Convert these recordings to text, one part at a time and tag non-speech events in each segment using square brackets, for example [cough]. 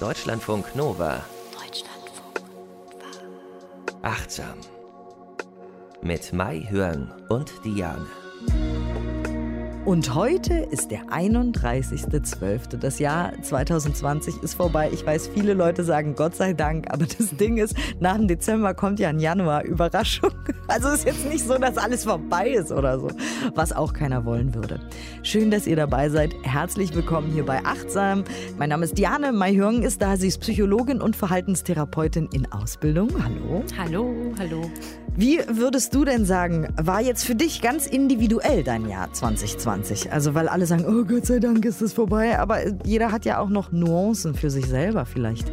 Deutschlandfunk Nova. Deutschlandfunk Nova. Achtsam. Mit Mai Hörn und Diane. Und heute ist der 31.12. Das Jahr 2020 ist vorbei. Ich weiß, viele Leute sagen Gott sei Dank, aber [laughs] das Ding ist, nach dem Dezember kommt ja ein Januar. Überraschung. [laughs] Also ist jetzt nicht so, dass alles vorbei ist oder so, was auch keiner wollen würde. Schön, dass ihr dabei seid. Herzlich willkommen hier bei Achtsam. Mein Name ist Diane Mayhörn ist da. Sie ist Psychologin und Verhaltenstherapeutin in Ausbildung. Hallo. Hallo, hallo. Wie würdest du denn sagen, war jetzt für dich ganz individuell dein Jahr 2020? Also, weil alle sagen, oh Gott sei Dank ist es vorbei, aber jeder hat ja auch noch Nuancen für sich selber vielleicht.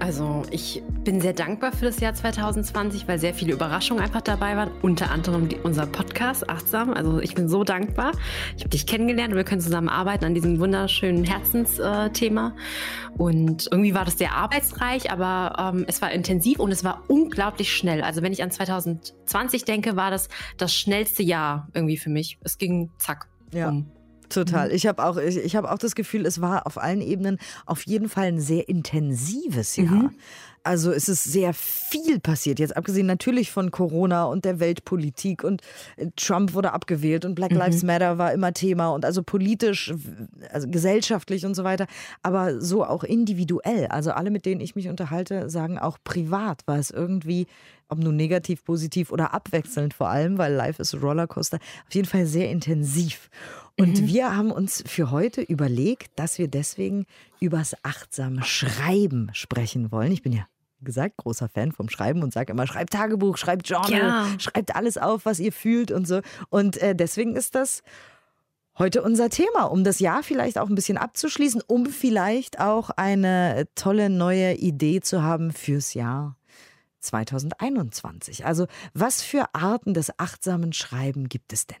Also ich bin sehr dankbar für das Jahr 2020, weil sehr viele Überraschungen einfach dabei waren. Unter anderem die, unser Podcast Achtsam. Also ich bin so dankbar. Ich habe dich kennengelernt und wir können zusammen arbeiten an diesem wunderschönen Herzensthema. Und irgendwie war das sehr arbeitsreich, aber ähm, es war intensiv und es war unglaublich schnell. Also wenn ich an 2020 denke, war das das schnellste Jahr irgendwie für mich. Es ging zack. Ja. Um. Total. Mhm. Ich habe auch, ich, ich hab auch das Gefühl, es war auf allen Ebenen auf jeden Fall ein sehr intensives Jahr. Mhm. Also es ist sehr viel passiert. Jetzt abgesehen natürlich von Corona und der Weltpolitik und äh, Trump wurde abgewählt und Black Lives mhm. Matter war immer Thema und also politisch, also gesellschaftlich und so weiter, aber so auch individuell. Also alle, mit denen ich mich unterhalte, sagen auch privat war es irgendwie ob nun negativ, positiv oder abwechselnd vor allem, weil Life ist a Rollercoaster, auf jeden Fall sehr intensiv. Und mhm. wir haben uns für heute überlegt, dass wir deswegen übers achtsame Schreiben sprechen wollen. Ich bin ja gesagt, großer Fan vom Schreiben und sage immer, schreibt Tagebuch, schreibt Journal, ja. schreibt alles auf, was ihr fühlt und so. Und äh, deswegen ist das heute unser Thema, um das Jahr vielleicht auch ein bisschen abzuschließen, um vielleicht auch eine tolle neue Idee zu haben fürs Jahr 2021. Also was für Arten des achtsamen Schreiben gibt es denn?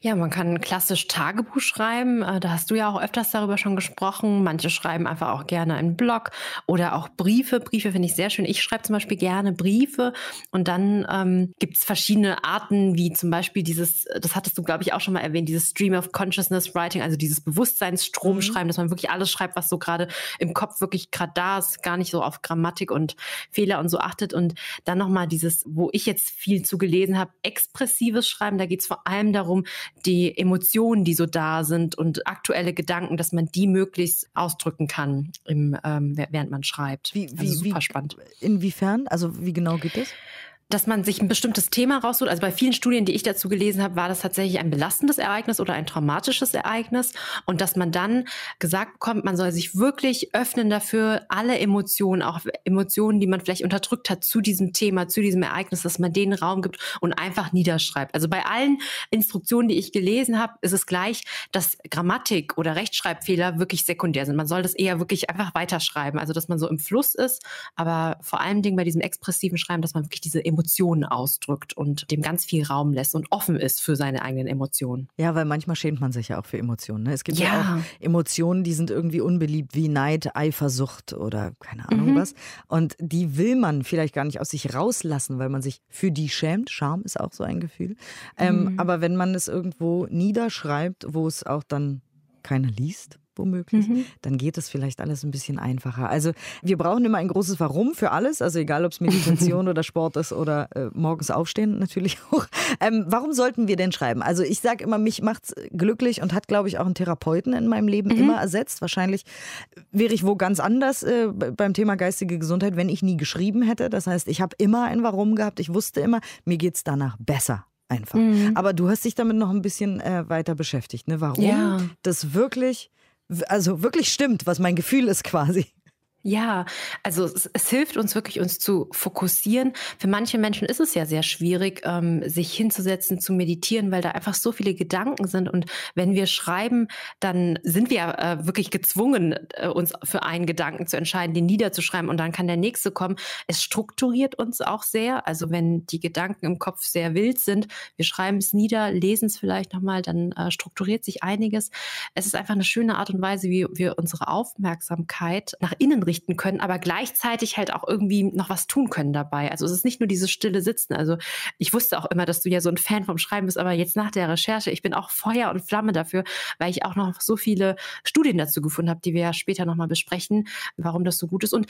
Ja, man kann klassisch Tagebuch schreiben. Äh, da hast du ja auch öfters darüber schon gesprochen. Manche schreiben einfach auch gerne einen Blog oder auch Briefe. Briefe finde ich sehr schön. Ich schreibe zum Beispiel gerne Briefe und dann ähm, gibt es verschiedene Arten, wie zum Beispiel dieses, das hattest du, glaube ich, auch schon mal erwähnt, dieses Stream of Consciousness Writing, also dieses Bewusstseinsstrom mhm. dass man wirklich alles schreibt, was so gerade im Kopf wirklich gerade da ist, gar nicht so auf Grammatik und Fehler und so achtet. Und dann nochmal dieses, wo ich jetzt viel zu gelesen habe, expressives Schreiben. Da geht es vor allem darum, darum, die Emotionen, die so da sind und aktuelle Gedanken, dass man die möglichst ausdrücken kann, im, ähm, während man schreibt. Wie, wie, also super wie, spannend. Inwiefern? Also wie genau geht es? Dass man sich ein bestimmtes Thema raussucht. Also bei vielen Studien, die ich dazu gelesen habe, war das tatsächlich ein belastendes Ereignis oder ein traumatisches Ereignis. Und dass man dann gesagt bekommt, man soll sich wirklich öffnen dafür, alle Emotionen, auch Emotionen, die man vielleicht unterdrückt hat zu diesem Thema, zu diesem Ereignis, dass man denen Raum gibt und einfach niederschreibt. Also bei allen Instruktionen, die ich gelesen habe, ist es gleich, dass Grammatik oder Rechtschreibfehler wirklich sekundär sind. Man soll das eher wirklich einfach weiterschreiben. Also dass man so im Fluss ist, aber vor allem Dingen bei diesem expressiven Schreiben, dass man wirklich diese Emotionen Emotionen ausdrückt und dem ganz viel Raum lässt und offen ist für seine eigenen Emotionen. Ja, weil manchmal schämt man sich ja auch für Emotionen. Ne? Es gibt ja. ja. auch Emotionen, die sind irgendwie unbeliebt, wie Neid, Eifersucht oder keine Ahnung mhm. was. Und die will man vielleicht gar nicht aus sich rauslassen, weil man sich für die schämt. Scham ist auch so ein Gefühl. Ähm, mhm. Aber wenn man es irgendwo niederschreibt, wo es auch dann keiner liest, womöglich, mhm. dann geht es vielleicht alles ein bisschen einfacher. Also wir brauchen immer ein großes Warum für alles, also egal ob es Meditation [laughs] oder Sport ist oder äh, morgens aufstehen natürlich [laughs] auch. Ähm, warum sollten wir denn schreiben? Also ich sage immer, mich macht es glücklich und hat, glaube ich, auch einen Therapeuten in meinem Leben mhm. immer ersetzt. Wahrscheinlich wäre ich wo ganz anders äh, beim Thema geistige Gesundheit, wenn ich nie geschrieben hätte. Das heißt, ich habe immer ein Warum gehabt. Ich wusste immer, mir geht es danach besser einfach. Mhm. Aber du hast dich damit noch ein bisschen äh, weiter beschäftigt, ne? Warum ja. das wirklich also wirklich stimmt, was mein Gefühl ist quasi. Ja, also es, es, hilft uns wirklich, uns zu fokussieren. Für manche Menschen ist es ja sehr schwierig, ähm, sich hinzusetzen, zu meditieren, weil da einfach so viele Gedanken sind. Und wenn wir schreiben, dann sind wir äh, wirklich gezwungen, äh, uns für einen Gedanken zu entscheiden, den niederzuschreiben. Und dann kann der nächste kommen. Es strukturiert uns auch sehr. Also wenn die Gedanken im Kopf sehr wild sind, wir schreiben es nieder, lesen es vielleicht nochmal, dann äh, strukturiert sich einiges. Es ist einfach eine schöne Art und Weise, wie wir unsere Aufmerksamkeit nach innen einrichten können, aber gleichzeitig halt auch irgendwie noch was tun können dabei. Also es ist nicht nur dieses stille Sitzen. Also ich wusste auch immer, dass du ja so ein Fan vom Schreiben bist, aber jetzt nach der Recherche, ich bin auch Feuer und Flamme dafür, weil ich auch noch so viele Studien dazu gefunden habe, die wir ja später nochmal besprechen, warum das so gut ist. Und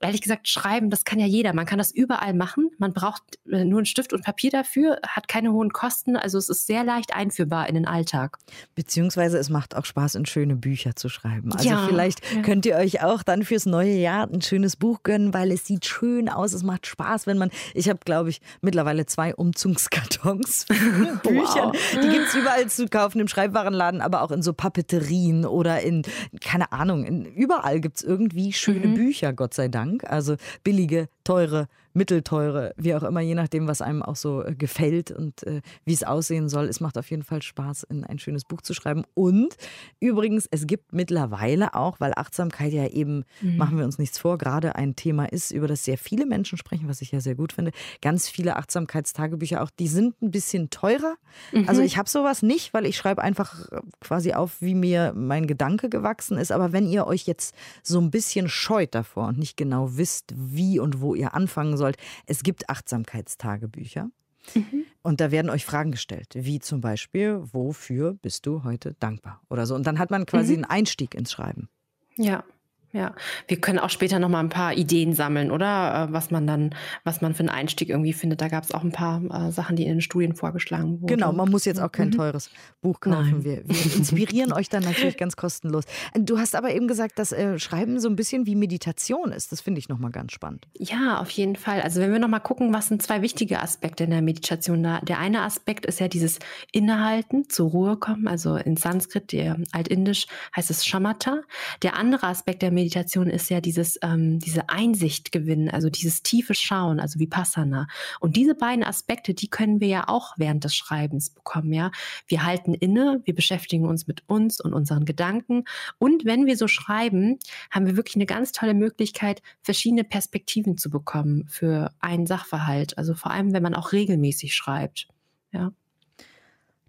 ehrlich gesagt, schreiben, das kann ja jeder. Man kann das überall machen. Man braucht äh, nur einen Stift und Papier dafür, hat keine hohen Kosten. Also es ist sehr leicht einführbar in den Alltag. Beziehungsweise es macht auch Spaß, in schöne Bücher zu schreiben. Also ja, vielleicht ja. könnt ihr euch auch dann fürs neue Jahr ein schönes Buch gönnen, weil es sieht schön aus. Es macht Spaß, wenn man. Ich habe, glaube ich, mittlerweile zwei Umzugskartons [laughs] [laughs] Büchern. Wow. Die gibt es überall zu kaufen im Schreibwarenladen, aber auch in so Papeterien oder in, keine Ahnung, in, überall gibt es irgendwie schöne mhm. Bücher, Gott sei Dank. Dank. Also billige, teure mittelteure, wie auch immer, je nachdem, was einem auch so äh, gefällt und äh, wie es aussehen soll. Es macht auf jeden Fall Spaß, in ein schönes Buch zu schreiben. Und übrigens, es gibt mittlerweile auch, weil Achtsamkeit ja eben, mhm. machen wir uns nichts vor, gerade ein Thema ist, über das sehr viele Menschen sprechen, was ich ja sehr gut finde. Ganz viele Achtsamkeitstagebücher auch, die sind ein bisschen teurer. Mhm. Also ich habe sowas nicht, weil ich schreibe einfach äh, quasi auf, wie mir mein Gedanke gewachsen ist. Aber wenn ihr euch jetzt so ein bisschen scheut davor und nicht genau wisst, wie und wo ihr anfangen sollt, sollt. Es gibt Achtsamkeitstagebücher. Mhm. Und da werden euch Fragen gestellt, wie zum Beispiel, wofür bist du heute dankbar? Oder so. Und dann hat man quasi mhm. einen Einstieg ins Schreiben. Ja. Ja, wir können auch später noch mal ein paar Ideen sammeln, oder? Äh, was man dann, was man für einen Einstieg irgendwie findet. Da gab es auch ein paar äh, Sachen, die in den Studien vorgeschlagen wurden. Genau, man muss jetzt auch kein mhm. teures Buch kaufen. Wir, wir, inspirieren euch dann natürlich ganz kostenlos. Du hast aber eben gesagt, dass äh, Schreiben so ein bisschen wie Meditation ist. Das finde ich noch mal ganz spannend. Ja, auf jeden Fall. Also wenn wir noch mal gucken, was sind zwei wichtige Aspekte in der Meditation? Der eine Aspekt ist ja dieses Innehalten, zur Ruhe kommen. Also in Sanskrit, der Altindisch heißt es Shamatha. Der andere Aspekt der Meditation ist ja dieses, ähm, diese Einsicht gewinnen, also dieses tiefe Schauen, also Vipassana. Und diese beiden Aspekte, die können wir ja auch während des Schreibens bekommen, ja. Wir halten inne, wir beschäftigen uns mit uns und unseren Gedanken. Und wenn wir so schreiben, haben wir wirklich eine ganz tolle Möglichkeit, verschiedene Perspektiven zu bekommen für einen Sachverhalt. Also vor allem, wenn man auch regelmäßig schreibt, ja.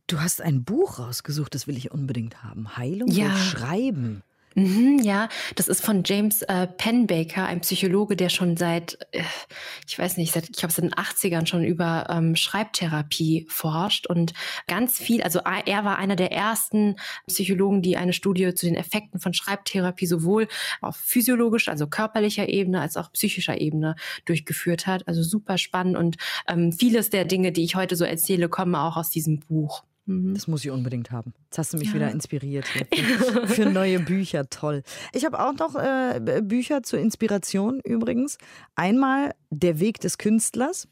Du hast ein Buch rausgesucht, das will ich unbedingt haben. Heilung ja. durch Schreiben. Mhm, ja, das ist von James äh, Penbaker, ein Psychologe, der schon seit, äh, ich weiß nicht, seit, ich glaube, seit den 80ern schon über ähm, Schreibtherapie forscht und ganz viel, also er war einer der ersten Psychologen, die eine Studie zu den Effekten von Schreibtherapie sowohl auf physiologischer, also körperlicher Ebene als auch psychischer Ebene durchgeführt hat. Also super spannend und ähm, vieles der Dinge, die ich heute so erzähle, kommen auch aus diesem Buch. Mhm. Das muss ich unbedingt haben. Jetzt hast du mich ja. wieder inspiriert für, [laughs] für, neue Bücher. Toll. Ich habe auch noch äh, Bücher zur Inspiration übrigens. Einmal Der Weg des Künstlers.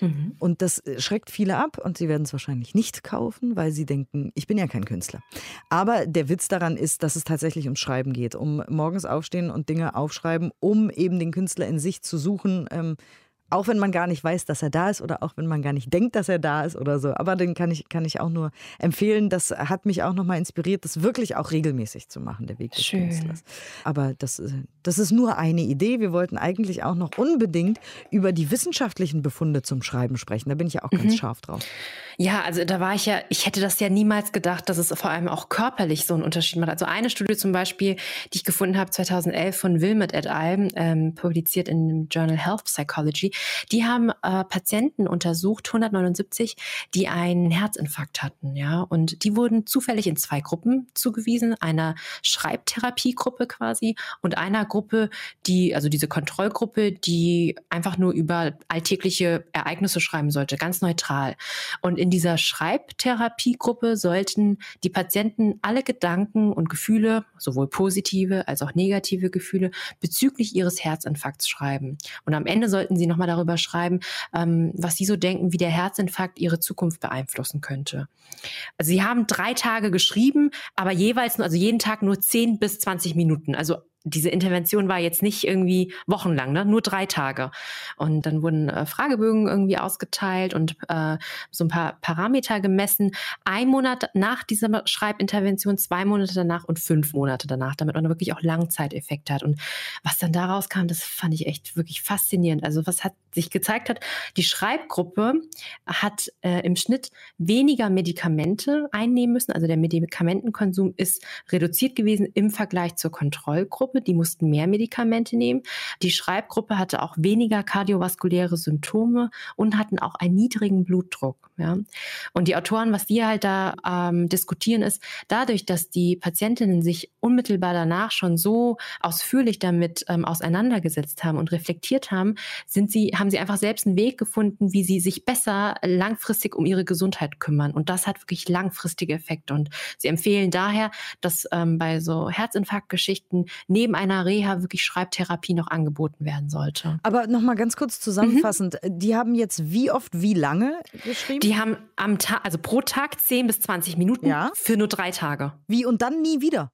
Mhm. Und das äh, schreckt viele ab und sie werden es wahrscheinlich nicht kaufen, weil sie denken, ich bin ja kein Künstler. Aber der Witz daran ist, dass es tatsächlich ums Schreiben geht, um morgens aufstehen und Dinge aufschreiben, um eben den Künstler in sich zu suchen. Ähm, auch wenn man gar nicht weiß, dass er da ist oder auch wenn man gar nicht denkt, dass er da ist oder so. Aber den kann ich, kann ich auch nur empfehlen. Das hat mich auch nochmal inspiriert, das wirklich auch regelmäßig zu machen, der Weg des Schön. Künstlers. Aber das, äh, das ist nur eine Idee. Wir wollten eigentlich auch noch unbedingt über die wissenschaftlichen Befunde zum Schreiben sprechen. Da bin ich ja auch ganz mhm. scharf drauf. Ja, also da war ich ja, ich hätte das ja niemals gedacht, dass es vor allem auch körperlich so einen Unterschied macht. Also eine Studie zum Beispiel, die ich gefunden habe, 2011 von Wilmot et al., ähm, publiziert in dem Journal Health Psychology, die haben äh, Patienten untersucht, 179, die einen Herzinfarkt hatten, ja, und die wurden zufällig in zwei Gruppen zugewiesen, einer Schreibtherapiegruppe quasi und einer Gruppe, die, also diese Kontrollgruppe, die einfach nur über alltägliche Ereignisse schreiben sollte, ganz neutral. Und in in dieser Schreibtherapiegruppe sollten die Patienten alle Gedanken und Gefühle, sowohl positive als auch negative Gefühle, bezüglich ihres Herzinfarkts schreiben. Und am Ende sollten sie nochmal darüber schreiben, ähm, was sie so denken, wie der Herzinfarkt ihre Zukunft beeinflussen könnte. Also sie haben drei Tage geschrieben, aber jeweils, also jeden Tag nur 10 bis 20 Minuten. Also diese Intervention war jetzt nicht irgendwie wochenlang, ne? nur drei Tage. Und dann wurden äh, Fragebögen irgendwie ausgeteilt und äh, so ein paar Parameter gemessen. Ein Monat nach dieser Schreibintervention, zwei Monate danach und fünf Monate danach, damit man wirklich auch Langzeiteffekte hat. Und was dann daraus kam, das fand ich echt wirklich faszinierend. Also was hat sich gezeigt hat, die Schreibgruppe hat äh, im Schnitt weniger Medikamente einnehmen müssen. Also der Medikamentenkonsum ist reduziert gewesen im Vergleich zur Kontrollgruppe Schreibgruppe, die mussten mehr Medikamente nehmen. Die Schreibgruppe hatte auch weniger kardiovaskuläre Symptome und hatten auch einen niedrigen Blutdruck. Ja. Und die Autoren, was die halt da ähm, diskutieren, ist, dadurch, dass die Patientinnen sich unmittelbar danach schon so ausführlich damit ähm, auseinandergesetzt haben und reflektiert haben, sind sie, haben sie einfach selbst einen Weg gefunden, wie sie sich besser langfristig um ihre Gesundheit kümmern. Und das hat wirklich langfristige Effekte. Und sie empfehlen daher, dass ähm, bei so Herzinfarktgeschichten neben einer Reha wirklich Schreibtherapie noch angeboten werden sollte. Aber nochmal ganz kurz zusammenfassend, mhm. die haben jetzt wie oft, wie lange geschrieben? Die haben am Tag, also pro Tag 10 bis 20 Minuten ja? für nur drei Tage. Wie und dann nie wieder?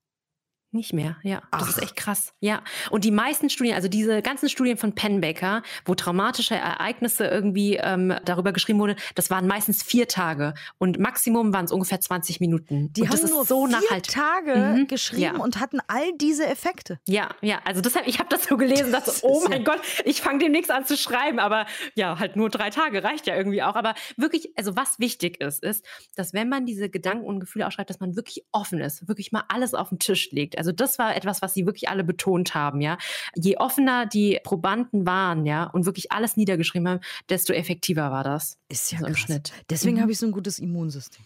Nicht mehr, ja. Das Ach. ist echt krass. Ja. Und die meisten Studien, also diese ganzen Studien von Penbaker, wo traumatische Ereignisse irgendwie ähm, darüber geschrieben wurde, das waren meistens vier Tage. Und Maximum waren es ungefähr 20 Minuten. Die und haben nur so vier nachhaltig. Tage mhm. geschrieben ja. und hatten all diese Effekte. Ja, ja. Also deshalb, ich habe das so gelesen und dachte, oh mein ja. Gott, ich fange demnächst an zu schreiben. Aber ja, halt nur drei Tage reicht ja irgendwie auch. Aber wirklich, also was wichtig ist, ist, dass wenn man diese Gedanken und Gefühle ausschreibt, dass man wirklich offen ist, wirklich mal alles auf den Tisch legt. Also das war etwas, was sie wirklich alle betont haben, ja. Je offener die Probanden waren, ja, und wirklich alles niedergeschrieben haben, desto effektiver war das. Ist ja so im Schnitt. Deswegen mhm. habe ich so ein gutes Immunsystem.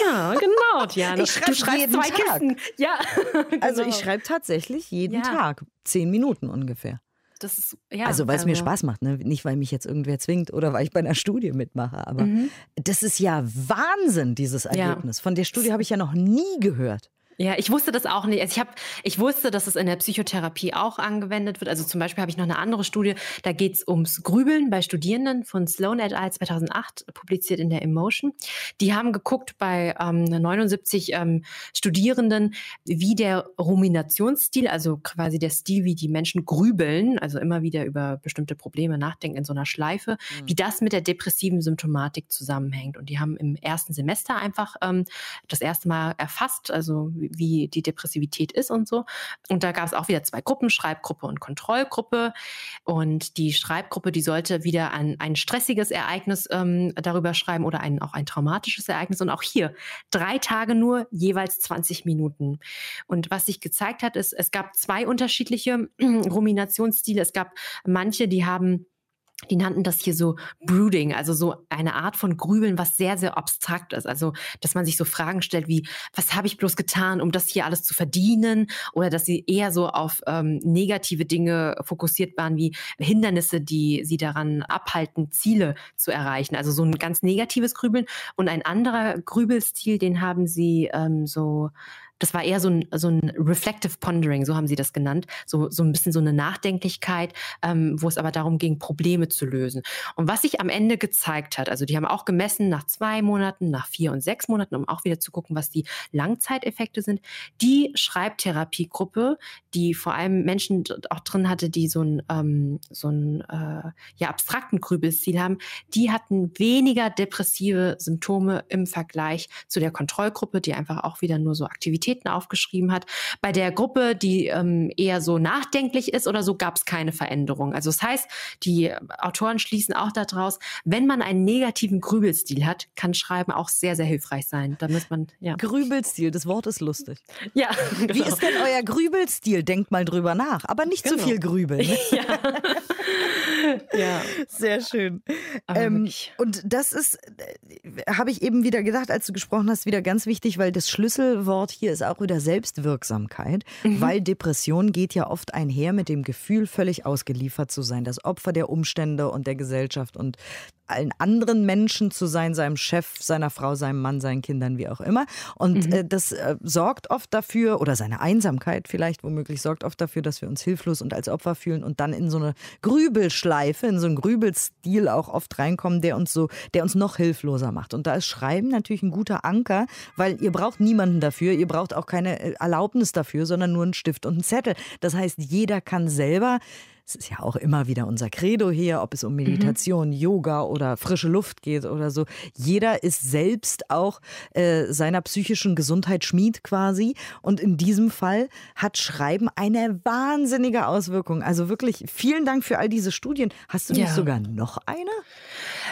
Ja, genau, Diana. Ich schreibe du schreibst zwei Tag. Kisten. Ja. genau. [laughs] Also ich schreibe tatsächlich jeden ja. Tag. Zehn Minuten ungefähr. Ist, ja, also weil es also. mir Spaß macht, ne? nicht weil mich jetzt irgendwer zwingt oder weil ich bei einer Studie mitmache, aber mhm. das ist ja Wahnsinn, dieses Ergebnis. Ja. Von der Studie habe ich ja noch nie gehört. Ja, ich wusste das auch nicht. Also ich habe, ich wusste, dass es in der Psychotherapie auch angewendet wird. Also zum Beispiel habe ich noch eine andere Studie, da geht es ums Grübeln bei Studierenden von Sloan et al. 2008, publiziert in der Emotion. Die haben geguckt bei ähm, 79 ähm, Studierenden, wie der Ruminationsstil, also quasi der Stil, wie die Menschen grübeln, also immer wieder über bestimmte Probleme nachdenken in so einer Schleife, mhm. wie das mit der depressiven Symptomatik zusammenhängt. Und die haben im ersten Semester einfach ähm, das erste Mal erfasst, also wie die Depressivität ist und so. Und da gab es auch wieder zwei Gruppen, Schreibgruppe und Kontrollgruppe. Und die Schreibgruppe, die sollte wieder ein, ein stressiges Ereignis ähm, darüber schreiben oder ein, auch ein traumatisches Ereignis. Und auch hier drei Tage nur, jeweils 20 Minuten. Und was sich gezeigt hat, ist, es gab zwei unterschiedliche [clears throat] Ruminationsstile. Es gab manche, die haben die nannten das hier so Brooding, also so eine Art von Grübeln, was sehr, sehr abstrakt ist. Also, dass man sich so Fragen stellt wie, was habe ich bloß getan, um das hier alles zu verdienen? Oder dass sie eher so auf ähm, negative Dinge fokussiert waren, wie Hindernisse, die sie daran abhalten, Ziele zu erreichen. Also so ein ganz negatives Grübeln. Und ein anderer Grübelstil, den haben sie ähm, so das war eher so ein, so ein Reflective Pondering, so haben sie das genannt, so, so ein bisschen so eine Nachdenklichkeit, ähm, wo es aber darum ging, Probleme zu lösen. Und was sich am Ende gezeigt hat, also die haben auch gemessen nach zwei Monaten, nach vier und sechs Monaten, um auch wieder zu gucken, was die Langzeiteffekte sind. Die Schreibtherapiegruppe, die vor allem Menschen auch drin hatte, die so ein ähm, so ein äh, ja abstrakten Grübelstil haben, die hatten weniger depressive Symptome im Vergleich zu der Kontrollgruppe, die einfach auch wieder nur so Aktivitäten Aktivitäten aufgeschrieben hat. Bei der Gruppe, die ähm, eher so nachdenklich ist oder so, gab es keine Veränderung. Also das heißt, die Autoren schließen auch daraus, wenn man einen negativen Grübelstil hat, kann Schreiben auch sehr, sehr hilfreich sein. Da muss man, ja. Grübelstil, das Wort ist lustig. Ja. [laughs] Genau. Wie ist denn euer Grübelstil? Denkt mal drüber nach, aber nicht genau. zu viel grübeln. [laughs] Ja. [laughs] ja. Sehr schön. Ähm, und das ist, äh, habe ich eben wieder gedacht, als du gesprochen hast, wieder ganz wichtig, weil das Schlüsselwort hier ist auch wieder Selbstwirksamkeit, mhm. weil Depression geht ja oft einher mit dem Gefühl, völlig ausgeliefert zu sein, das Opfer der Umstände und der Gesellschaft und allen anderen Menschen zu sein, seinem Chef, seiner Frau, seinem Mann, seinen Kindern, wie auch immer. Und mhm. äh, das äh, sorgt oft dafür, oder seine Einsamkeit vielleicht womöglich, sorgt oft dafür, dass wir uns hilflos und als Opfer fühlen und dann in so eine Grübelschleife, in so einen Grübelstil auch oft reinkommen, der uns so, der uns noch hilfloser macht. Und da ist Schreiben natürlich ein guter Anker, weil ihr braucht niemanden dafür, ihr braucht auch keine äh, Erlaubnis dafür, sondern nur einen Stift und einen Zettel. Das heißt, jeder kann selber es ist ja auch immer wieder unser Credo hier, ob es um Meditation, mhm. Yoga oder frische Luft geht oder so. Jeder ist selbst auch äh, seiner psychischen Gesundheit Schmied quasi. Und in diesem Fall hat Schreiben eine wahnsinnige Auswirkung. Also wirklich vielen Dank für all diese Studien. Hast du ja. nicht sogar noch eine?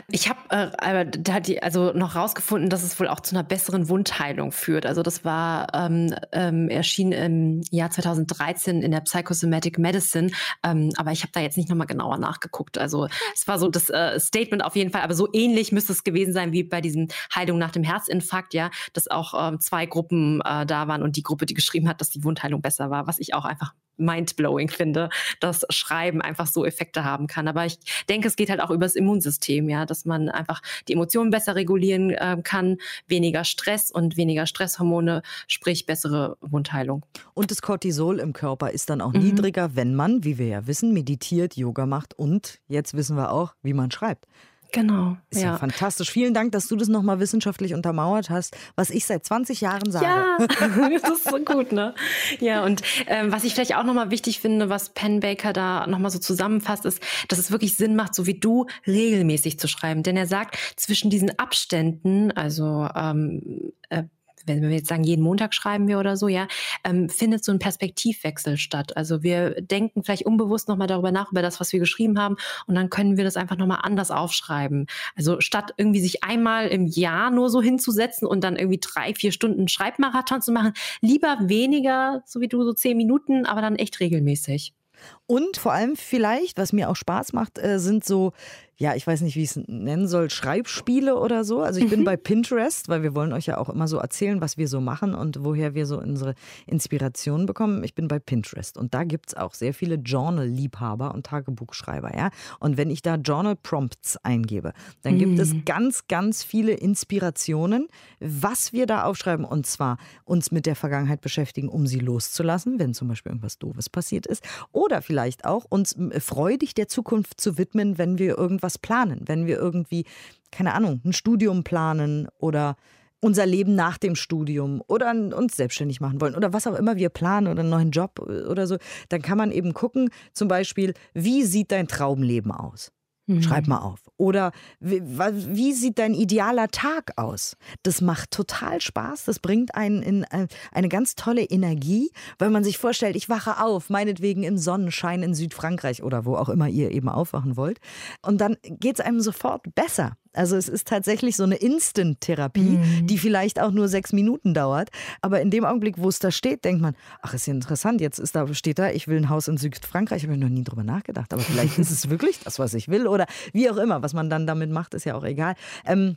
Ich habe äh, also noch rausgefunden, dass es wohl auch zu einer besseren Wundheilung führt. Also das war ähm, ähm, erschien im Jahr 2013 in der Psychosomatic Medicine, ähm, aber ich habe da jetzt nicht nochmal genauer nachgeguckt. Also es war so das äh, Statement auf jeden Fall, aber so ähnlich müsste es gewesen sein wie bei diesen Heilung nach dem Herzinfarkt, ja, dass auch ähm, zwei Gruppen äh, da waren und die Gruppe, die geschrieben hat, dass die Wundheilung besser war, was ich auch einfach mindblowing finde, dass Schreiben einfach so Effekte haben kann. Aber ich denke, es geht halt auch über das Immunsystem, ja, dass man einfach die Emotionen besser regulieren äh, kann, weniger Stress und weniger Stresshormone, sprich bessere Wundheilung. Und das Cortisol im Körper ist dann auch mhm. niedriger, wenn man, wie wir ja wissen, meditiert, Yoga macht und jetzt wissen wir auch, wie man schreibt. Genau. Ist ja. ja. fantastisch. Vielen Dank, dass du das nochmal wissenschaftlich untermauert hast, was ich seit 20 Jahren sage. Ja, [laughs] [laughs] das ist so gut, ne? Ja, und ähm, was ich vielleicht auch nochmal wichtig finde, was Penn Baker da nochmal so zusammenfasst, ist, dass es wirklich Sinn macht, so wie du, regelmäßig zu schreiben. Denn er sagt, zwischen diesen Abständen, also ähm, äh, wenn wir jetzt sagen, jeden Montag schreiben wir oder so, ja, ähm, findet so ein Perspektivwechsel statt. Also wir denken vielleicht unbewusst nochmal darüber nach, über das, was wir geschrieben haben, und dann können wir das einfach nochmal anders aufschreiben. Also statt irgendwie sich einmal im Jahr nur so hinzusetzen und dann irgendwie drei, vier Stunden Schreibmarathon zu machen, lieber weniger, so wie du, so zehn Minuten, aber dann echt regelmäßig. Und vor allem vielleicht, was mir auch Spaß macht, äh, sind so ja, ich weiß nicht, wie ich es nennen soll, Schreibspiele oder so. Also ich bin mhm. bei Pinterest, weil wir wollen euch ja auch immer so erzählen, was wir so machen und woher wir so unsere Inspirationen bekommen. Ich bin bei Pinterest und da gibt es auch sehr viele Journal-Liebhaber und Tagebuchschreiber, ja. Und wenn ich da Journal-Prompts eingebe, dann mhm. gibt es mhm. ganz, ganz viele Inspirationen, was wir da aufschreiben und zwar uns mit der Vergangenheit beschäftigen, um sie loszulassen, wenn zum Beispiel irgendwas Doofes passiert ist. Oder vielleicht auch uns freudig der Zukunft zu widmen, wenn wir irgendwas was planen, wenn wir irgendwie, keine Ahnung, ein Studium planen oder unser Leben nach dem Studium oder uns selbstständig machen wollen oder was auch immer wir planen oder einen neuen Job oder so, dann kann man eben gucken, zum Beispiel, wie sieht dein Traumleben aus? Mhm. Schreib mal auf. Oder wie, wie, sieht dein idealer Tag aus? Das macht total Spaß. Das bringt einen in äh, eine ganz tolle Energie, weil man sich vorstellt, ich wache auf, meinetwegen im Sonnenschein in Südfrankreich oder wo auch immer ihr eben aufwachen wollt. Und dann geht es einem sofort besser. Also es ist tatsächlich so eine Instant-Therapie, mhm. die vielleicht auch nur sechs Minuten dauert. Aber in dem Augenblick, wo es da steht, denkt man, ach, ist ja interessant, jetzt ist da, steht da, ich will ein Haus in Südfrankreich. Habe ich noch nie drüber nachgedacht. Aber vielleicht [laughs] ist es wirklich das, was ich will. Oder wie auch immer, was man dann damit macht, ist ja auch egal. Ähm,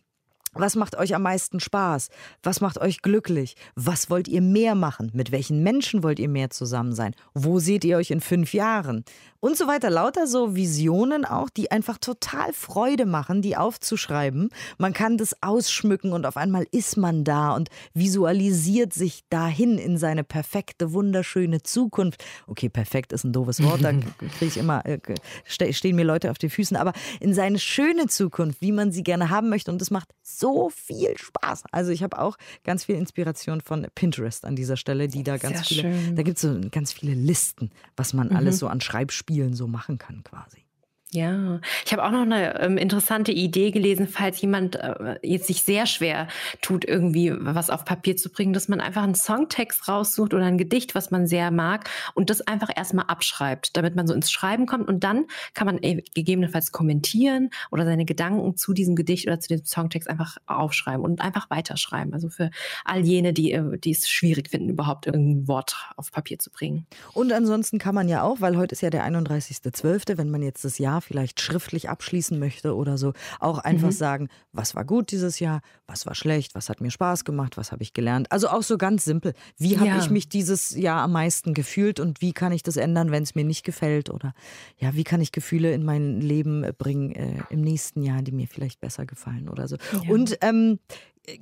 was macht euch am meisten Spaß? Was macht euch glücklich? Was wollt ihr mehr machen? Mit welchen Menschen wollt ihr mehr zusammen sein? Wo seht ihr euch in fünf Jahren? und so weiter. Lauter so Visionen auch, die einfach total Freude machen, die aufzuschreiben. Man kann das ausschmücken und auf einmal ist man da und visualisiert sich dahin in seine perfekte, wunderschöne Zukunft. Okay, perfekt ist ein doofes Wort, da [laughs] kriege ich immer, äh, stehen mir Leute auf den Füßen, aber in seine schöne Zukunft, wie man sie gerne haben möchte. Und es macht so viel Spaß. Also ich habe auch ganz viel Inspiration von Pinterest an dieser Stelle, die da ganz Sehr viele, schön. da gibt es so ganz viele Listen, was man mhm. alles so an Schreibspielen Spielen so machen kann quasi. Ja, ich habe auch noch eine ähm, interessante Idee gelesen, falls jemand äh, jetzt sich sehr schwer tut, irgendwie was auf Papier zu bringen, dass man einfach einen Songtext raussucht oder ein Gedicht, was man sehr mag und das einfach erstmal abschreibt, damit man so ins Schreiben kommt und dann kann man äh, gegebenenfalls kommentieren oder seine Gedanken zu diesem Gedicht oder zu dem Songtext einfach aufschreiben und einfach weiterschreiben. Also für all jene, die, äh, die es schwierig finden, überhaupt irgendein Wort auf Papier zu bringen. Und ansonsten kann man ja auch, weil heute ist ja der 31.12., wenn man jetzt das Jahr vielleicht schriftlich abschließen möchte oder so, auch einfach mhm. sagen, was war gut dieses Jahr, was war schlecht, was hat mir Spaß gemacht, was habe ich gelernt. Also auch so ganz simpel. Wie habe ja. ich mich dieses Jahr am meisten gefühlt und wie kann ich das ändern, wenn es mir nicht gefällt? Oder ja, wie kann ich Gefühle in mein Leben bringen äh, im nächsten Jahr, die mir vielleicht besser gefallen oder so. Ja. Und ähm,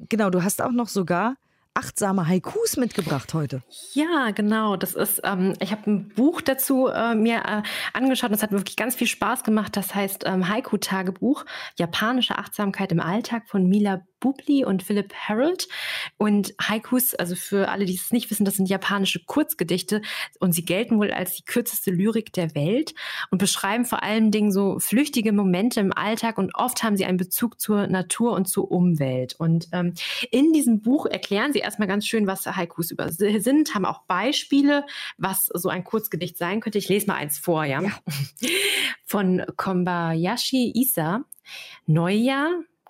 genau, du hast auch noch sogar achtsame Haikus mitgebracht heute. Ja, genau. Das ist, ähm, ich habe ein Buch dazu äh, mir äh, angeschaut es hat wirklich ganz viel Spaß gemacht. Das heißt ähm, Haiku-Tagebuch, japanische Achtsamkeit im Alltag von Mila Bubli und Philip Harold. Und Haikus, also für alle, die es nicht wissen, das sind japanische Kurzgedichte und sie gelten wohl als die kürzeste Lyrik der Welt und beschreiben vor allen Dingen so flüchtige Momente im Alltag und oft haben sie einen Bezug zur Natur und zur Umwelt. Und ähm, in diesem Buch erklären sie erstmal ganz schön, was Haikus über sind, haben auch Beispiele, was so ein Kurzgedicht sein könnte. Ich lese mal eins vor, ja. ja. [laughs] Von Kombayashi Isa Neujahr,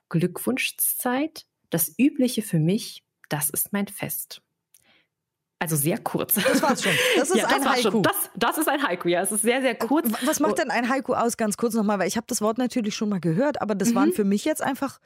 Glückwunschzeit, das Übliche für mich, das ist mein Fest. Also sehr kurz. Das war's schon. Das [laughs] ist ja, ein Haiku. Das, das, ist ein Haiku, ja. Es ist sehr, sehr kurz. Was macht denn ein Haiku aus? Ganz kurz nochmal, weil ich habe das Wort natürlich schon mal gehört, aber das mhm. waren für mich jetzt einfach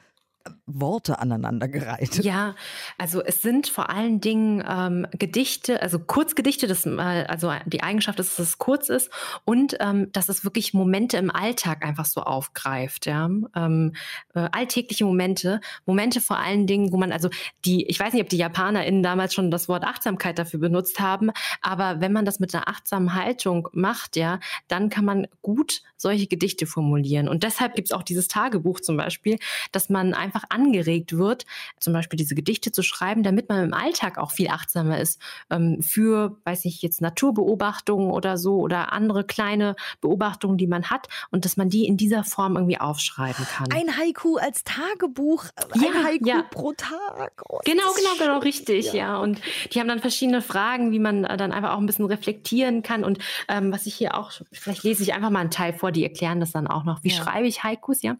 Worte aneinandergereiht. Ja, also es sind vor allen Dingen ähm, Gedichte, also Kurzgedichte, das, äh, also die Eigenschaft ist, dass es kurz ist und ähm, dass es wirklich Momente im Alltag einfach so aufgreift, ja. Ähm, äh, alltägliche Momente, Momente vor allen Dingen, wo man also die, ich weiß nicht, ob die JapanerInnen damals schon das Wort Achtsamkeit dafür benutzt haben, aber wenn man das mit einer achtsamen Haltung macht, ja, dann kann man gut solche Gedichte formulieren. Und deshalb gibt es auch dieses Tagebuch zum Beispiel, dass man einfach einfach angeregt wird, zum Beispiel diese Gedichte zu schreiben, damit man im Alltag auch viel achtsamer ist ähm, für, weiß ich jetzt, Naturbeobachtungen oder so oder andere kleine Beobachtungen, die man hat und dass man die in dieser Form irgendwie aufschreiben kann. Ein Haiku als Tagebuch, ein ja, Haiku ja. pro Tag. Oh, genau, genau, genau, richtig, ja. ja. Und die haben dann verschiedene Fragen, wie man äh, dann einfach auch ein bisschen reflektieren kann. Und ähm, was ich hier auch, vielleicht lese ich einfach mal einen Teil vor, die erklären das dann auch noch. Wie schreibe ich Haikus, ja?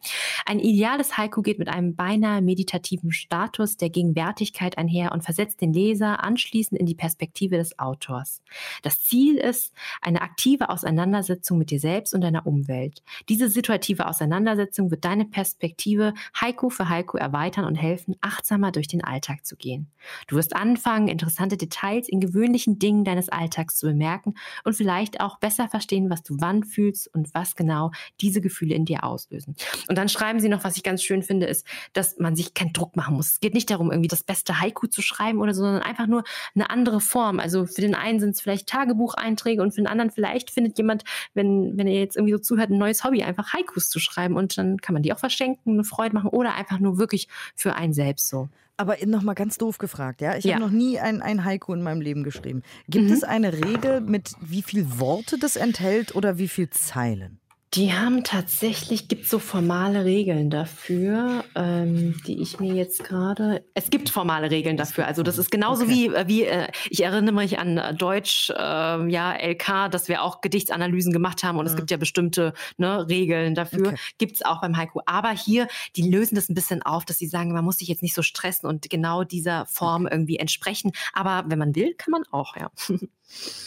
Ein ideales Haiku geht mit einem beinahe meditativen Status der Gegenwärtigkeit einher und versetzt den Leser anschließend in die Perspektive des Autors. Das Ziel ist eine aktive Auseinandersetzung mit dir selbst und deiner Umwelt. Diese situative Auseinandersetzung wird deine Perspektive Haiku für Haiku erweitern und helfen, achtsamer durch den Alltag zu gehen. Du wirst anfangen, interessante Details in gewöhnlichen Dingen deines Alltags zu bemerken und vielleicht auch besser verstehen, was du wann fühlst und was genau diese Gefühle in dir auslösen. Und dann schreiben sie noch, was ich ganz schön finde, ist, dass man sich keinen Druck machen muss. Es geht nicht darum, irgendwie das beste Haiku zu schreiben oder so, sondern einfach nur eine andere Form. Also für den einen sind es vielleicht Tagebucheinträge und für den anderen vielleicht findet jemand, wenn, wenn er jetzt irgendwie so zuhört, ein neues Hobby, einfach Haikus zu schreiben und dann kann man die auch verschenken, eine Freude machen oder einfach nur wirklich für einen selbst so. Aber nochmal ganz doof gefragt, ja. Ich ja. habe noch nie ein, ein Haiku in meinem Leben geschrieben. Gibt mhm. es eine Regel, mit wie viel Worte das enthält oder wie viel Zeilen? Die haben tatsächlich, gibt so formale Regeln dafür, ähm, die ich mir jetzt gerade. Es gibt formale Regeln dafür. Also das ist genauso okay. wie, äh, wie äh, ich erinnere mich an äh, Deutsch, äh, ja, LK, dass wir auch Gedichtsanalysen gemacht haben und mhm. es gibt ja bestimmte ne, Regeln dafür. Okay. Gibt es auch beim Haiku. Aber hier, die lösen das ein bisschen auf, dass sie sagen, man muss sich jetzt nicht so stressen und genau dieser Form okay. irgendwie entsprechen. Aber wenn man will, kann man auch, ja. [laughs]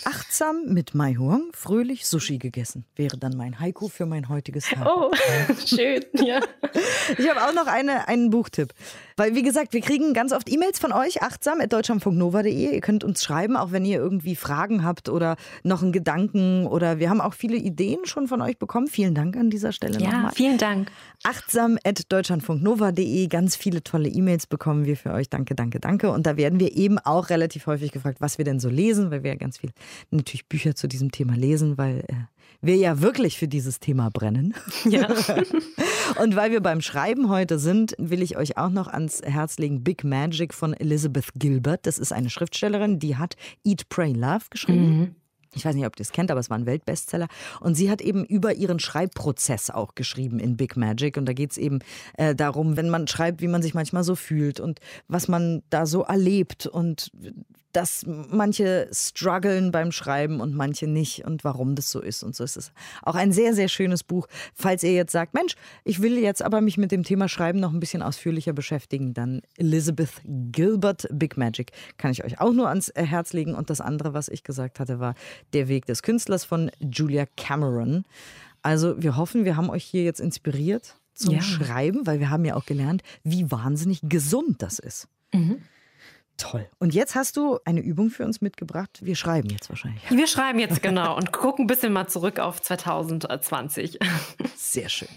Achtsam mit Mai Huang, fröhlich Sushi gegessen, wäre dann mein Haiku für mein heutiges Tag. Oh, [laughs] schön, ja. Ich habe auch noch eine, einen Buchtipp. Weil, wie gesagt, wir kriegen ganz oft E-Mails von euch, achtsam at deutschlandfunknova.de. Ihr könnt uns schreiben, auch wenn ihr irgendwie Fragen habt oder noch einen Gedanken oder wir haben auch viele Ideen schon von euch bekommen. Vielen Dank an dieser Stelle ja, nochmal. vielen Dank. Achtsam at deutschlandfunknova.de. Ganz viele tolle E-Mails bekommen wir für euch. Danke, danke, danke. Und da werden wir eben auch relativ häufig gefragt, was wir denn so lesen, weil wir ja ganz viel natürlich Bücher zu diesem Thema lesen, weil äh, wir ja wirklich für dieses Thema brennen. Ja. [laughs] Und weil wir beim Schreiben heute sind, will ich euch auch noch ans Herz legen Big Magic von Elizabeth Gilbert. Das ist eine Schriftstellerin, die hat Eat, Pray, Love geschrieben. Mhm. Ich weiß nicht, ob ihr das kennt, aber es war ein Weltbestseller. Und sie hat eben über ihren Schreibprozess auch geschrieben in Big Magic. Und da geht es eben äh, darum, wenn man schreibt, wie man sich manchmal so fühlt und was man da so erlebt und dass manche strugglen beim Schreiben und manche nicht und warum das so ist. Und so ist es auch ein sehr, sehr schönes Buch. Falls ihr jetzt sagt, Mensch, ich will jetzt aber mich mit dem Thema Schreiben noch ein bisschen ausführlicher beschäftigen, dann Elizabeth Gilbert, Big Magic, kann ich euch auch nur ans Herz legen. Und das andere, was ich gesagt hatte, war Der Weg des Künstlers von Julia Cameron. Also wir hoffen, wir haben euch hier jetzt inspiriert zum ja. Schreiben, weil wir haben ja auch gelernt, wie wahnsinnig gesund das ist. Mhm. Toll. Und jetzt hast du eine Übung für uns mitgebracht. Wir schreiben jetzt wahrscheinlich. Wir schreiben jetzt genau und gucken ein bisschen mal zurück auf 2020. Sehr schön.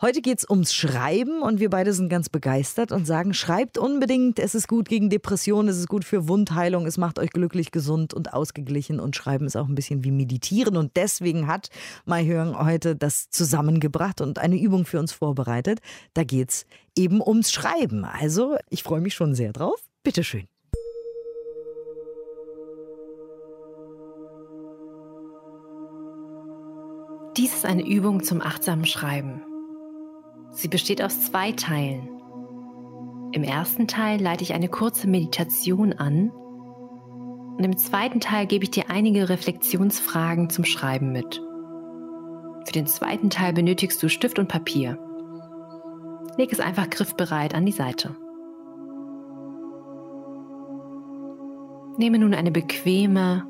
Heute geht es ums Schreiben und wir beide sind ganz begeistert und sagen, schreibt unbedingt, es ist gut gegen Depressionen, es ist gut für Wundheilung, es macht euch glücklich, gesund und ausgeglichen und Schreiben ist auch ein bisschen wie Meditieren und deswegen hat Mai Hören heute das zusammengebracht und eine Übung für uns vorbereitet. Da geht es eben ums Schreiben. Also ich freue mich schon sehr drauf. Bitteschön. Ist eine Übung zum achtsamen Schreiben. Sie besteht aus zwei Teilen. Im ersten Teil leite ich eine kurze Meditation an und im zweiten Teil gebe ich dir einige Reflexionsfragen zum Schreiben mit. Für den zweiten Teil benötigst du Stift und Papier. leg es einfach griffbereit an die Seite. Nehme nun eine bequeme,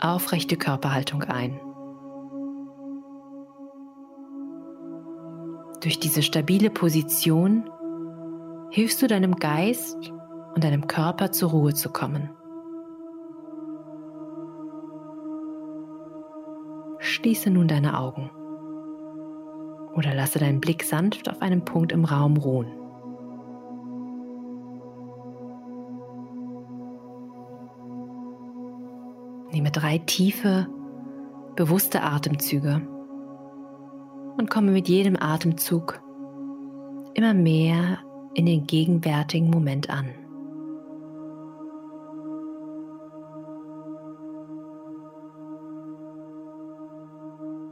aufrechte Körperhaltung ein. Durch diese stabile Position hilfst du deinem Geist und deinem Körper zur Ruhe zu kommen. Schließe nun deine Augen oder lasse deinen Blick sanft auf einem Punkt im Raum ruhen. Nehme drei tiefe, bewusste Atemzüge und komme mit jedem Atemzug immer mehr in den gegenwärtigen Moment an.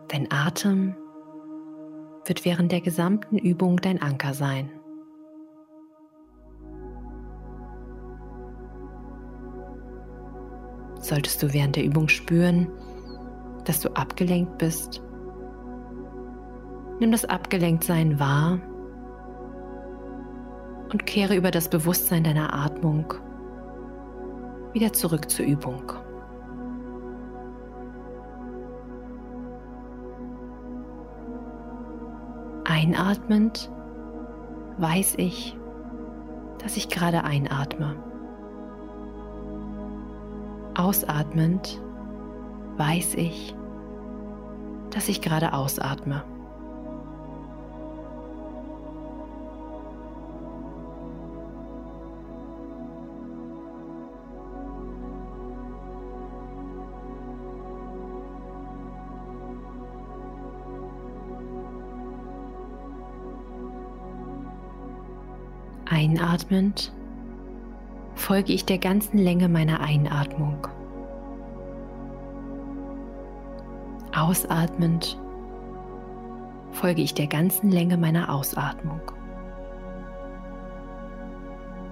Dein Atem wird während der gesamten Übung dein Anker sein. Solltest du während der Übung spüren, dass du abgelenkt bist, nimm das Abgelenktsein wahr und kehre über das Bewusstsein deiner Atmung wieder zurück zur Übung. Einatmend weiß ich, dass ich gerade einatme. Ausatmend weiß ich, dass ich gerade ausatme. Einatmend folge ich der ganzen Länge meiner Einatmung. Ausatmend folge ich der ganzen Länge meiner Ausatmung.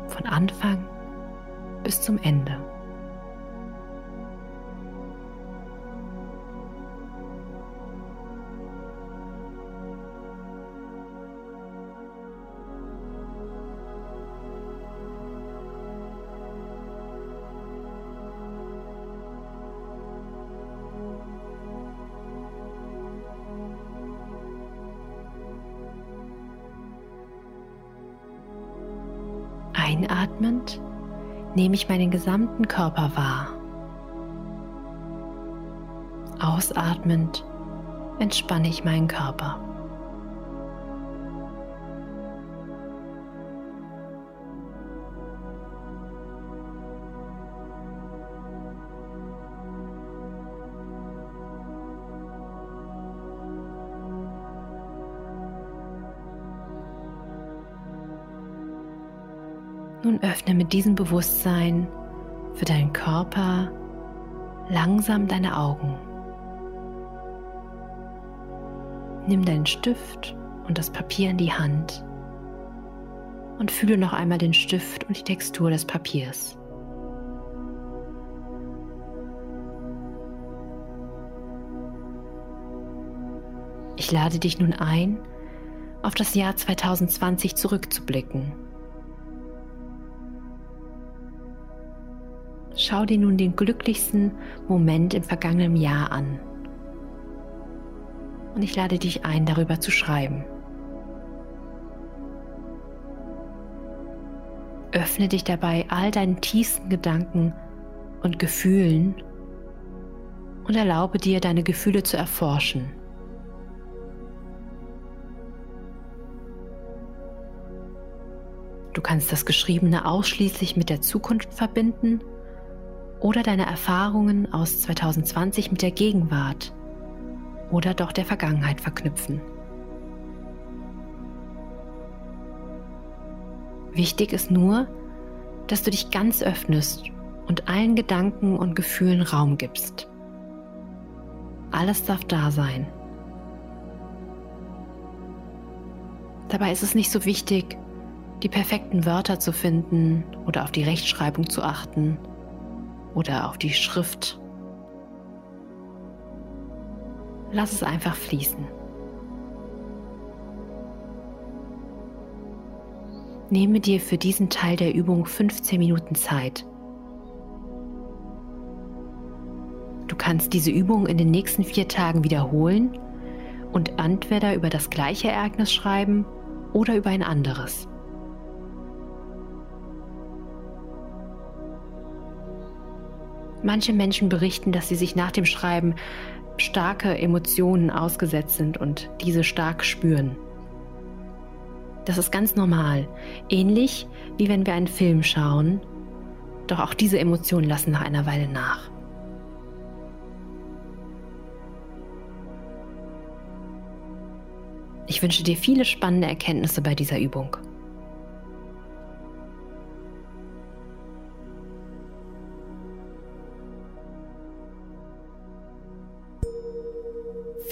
Von Anfang bis zum Ende. Nehme ich meinen gesamten Körper wahr. Ausatmend entspanne ich meinen Körper. Nun öffne mit diesem Bewusstsein für deinen Körper langsam deine Augen. Nimm deinen Stift und das Papier in die Hand und fühle noch einmal den Stift und die Textur des Papiers. Ich lade dich nun ein, auf das Jahr 2020 zurückzublicken Schau dir nun den glücklichsten Moment im vergangenen Jahr an. Und ich lade dich ein, darüber zu schreiben. Öffne dich dabei all deinen tiefsten Gedanken und Gefühlen und erlaube dir, deine Gefühle zu erforschen. Du kannst das Geschriebene ausschließlich mit der Zukunft verbinden oder deine Erfahrungen aus 2020 mit der Gegenwart oder doch der Vergangenheit verknüpfen. Wichtig ist nur, dass du dich ganz öffnest und allen Gedanken und Gefühlen Raum gibst. Alles darf da sein. Dabei ist es nicht so wichtig, die perfekten Wörter zu finden oder auf die Rechtschreibung zu achten oder auf die Schrift. Lass es einfach fließen. Nehme dir für diesen Teil der Übung 15 Minuten Zeit. Du kannst diese Übung in den nächsten vier Tagen wiederholen und entweder über das gleiche Ereignis schreiben oder über ein anderes. Manche Menschen berichten, dass sie sich nach dem Schreiben starke Emotionen ausgesetzt sind und diese stark spüren. Das ist ganz normal, ähnlich wie wenn wir einen Film schauen, doch auch diese Emotionen lassen nach einer Weile nach. Ich wünsche dir viele spannende Erkenntnisse bei dieser Übung.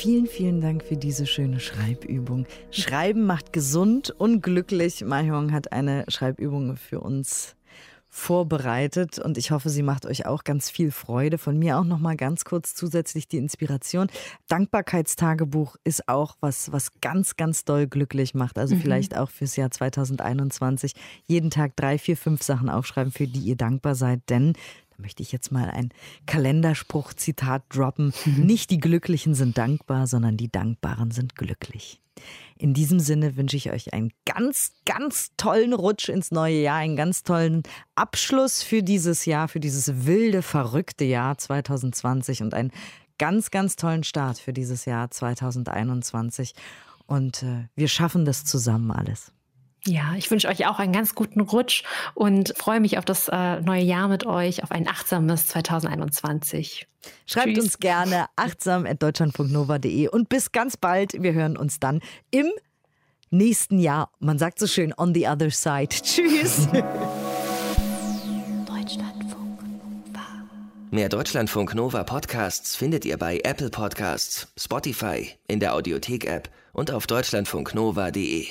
Vielen, vielen Dank für diese schöne Schreibübung. Schreiben macht gesund und glücklich. Mahjong hat eine Schreibübung für uns vorbereitet und ich hoffe, sie macht euch auch ganz viel Freude. Von mir auch noch mal ganz kurz zusätzlich die Inspiration. Dankbarkeitstagebuch ist auch was, was ganz, ganz doll glücklich macht. Also mhm. vielleicht auch fürs Jahr 2021 jeden Tag drei, vier, fünf Sachen aufschreiben, für die ihr dankbar seid, denn möchte ich jetzt mal ein Kalenderspruch-Zitat droppen. [laughs] Nicht die Glücklichen sind dankbar, sondern die Dankbaren sind glücklich. In diesem Sinne wünsche ich euch einen ganz, ganz tollen Rutsch ins neue Jahr, einen ganz tollen Abschluss für dieses Jahr, für dieses wilde, verrückte Jahr 2020 und einen ganz, ganz tollen Start für dieses Jahr 2021. Und äh, wir schaffen das zusammen alles. Ja, ich wünsche euch auch einen ganz guten Rutsch und freue mich auf das äh, neue Jahr mit euch, auf ein achtsames 2021. Schreibt Tschüss. uns gerne achtsam.deutschlandfunknova.de und bis ganz bald. Wir hören uns dann im nächsten Jahr. Man sagt so schön, on the other side. [laughs] Tschüss. Deutschlandfunk Nova. Mehr Deutschlandfunk Nova Podcasts findet ihr bei Apple Podcasts, Spotify, in der Audiothek-App und auf deutschlandfunknova.de.